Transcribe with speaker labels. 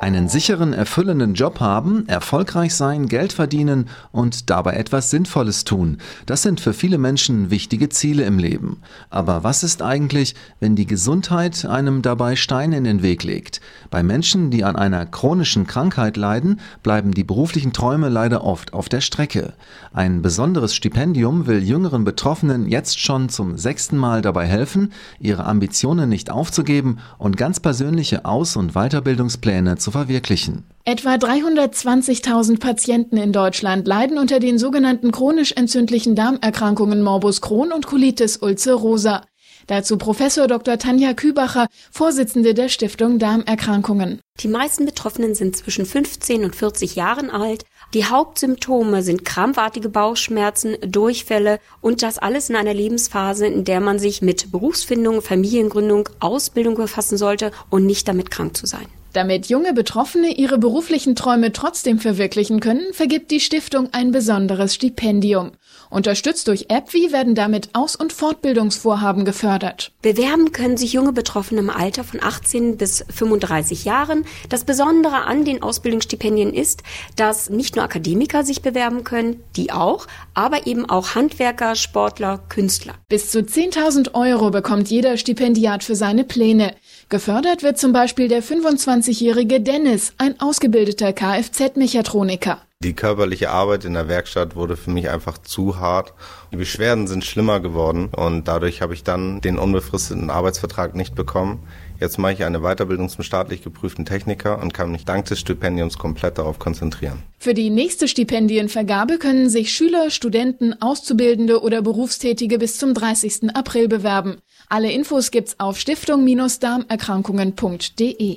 Speaker 1: Einen sicheren, erfüllenden Job haben, erfolgreich sein, Geld verdienen und dabei etwas Sinnvolles tun. Das sind für viele Menschen wichtige Ziele im Leben. Aber was ist eigentlich, wenn die Gesundheit einem dabei Steine in den Weg legt? Bei Menschen, die an einer chronischen Krankheit leiden, bleiben die beruflichen Träume leider oft auf der Strecke. Ein besonderes Stipendium will jüngeren Betroffenen jetzt schon zum sechsten Mal dabei helfen, ihre Ambitionen nicht aufzugeben und ganz persönliche Aus- und Weiterbildungspläne zu verwirklichen.
Speaker 2: Etwa 320.000 Patienten in Deutschland leiden unter den sogenannten chronisch entzündlichen Darmerkrankungen Morbus Crohn und Colitis ulcerosa. Dazu Professor Dr. Tanja Kübacher, Vorsitzende der Stiftung Darmerkrankungen.
Speaker 3: Die meisten Betroffenen sind zwischen 15 und 40 Jahren alt. Die Hauptsymptome sind krampfartige Bauchschmerzen, Durchfälle und das alles in einer Lebensphase, in der man sich mit Berufsfindung, Familiengründung, Ausbildung befassen sollte und nicht damit krank zu sein.
Speaker 2: Damit junge Betroffene ihre beruflichen Träume trotzdem verwirklichen können, vergibt die Stiftung ein besonderes Stipendium. Unterstützt durch AppWi werden damit Aus- und Fortbildungsvorhaben gefördert.
Speaker 3: Bewerben können sich junge Betroffene im Alter von 18 bis 35 Jahren. Das Besondere an den Ausbildungsstipendien ist, dass nicht nur Akademiker sich bewerben können, die auch, aber eben auch Handwerker, Sportler, Künstler.
Speaker 2: Bis zu 10.000 Euro bekommt jeder Stipendiat für seine Pläne. Gefördert wird zum Beispiel der 25-jährige Dennis, ein ausgebildeter Kfz-Mechatroniker.
Speaker 4: Die körperliche Arbeit in der Werkstatt wurde für mich einfach zu hart. Die Beschwerden sind schlimmer geworden und dadurch habe ich dann den unbefristeten Arbeitsvertrag nicht bekommen. Jetzt mache ich eine Weiterbildung zum staatlich geprüften Techniker und kann mich dank des Stipendiums komplett darauf konzentrieren.
Speaker 2: Für die nächste Stipendienvergabe können sich Schüler, Studenten, Auszubildende oder Berufstätige bis zum 30. April bewerben. Alle Infos gibt's auf stiftung-darmerkrankungen.de.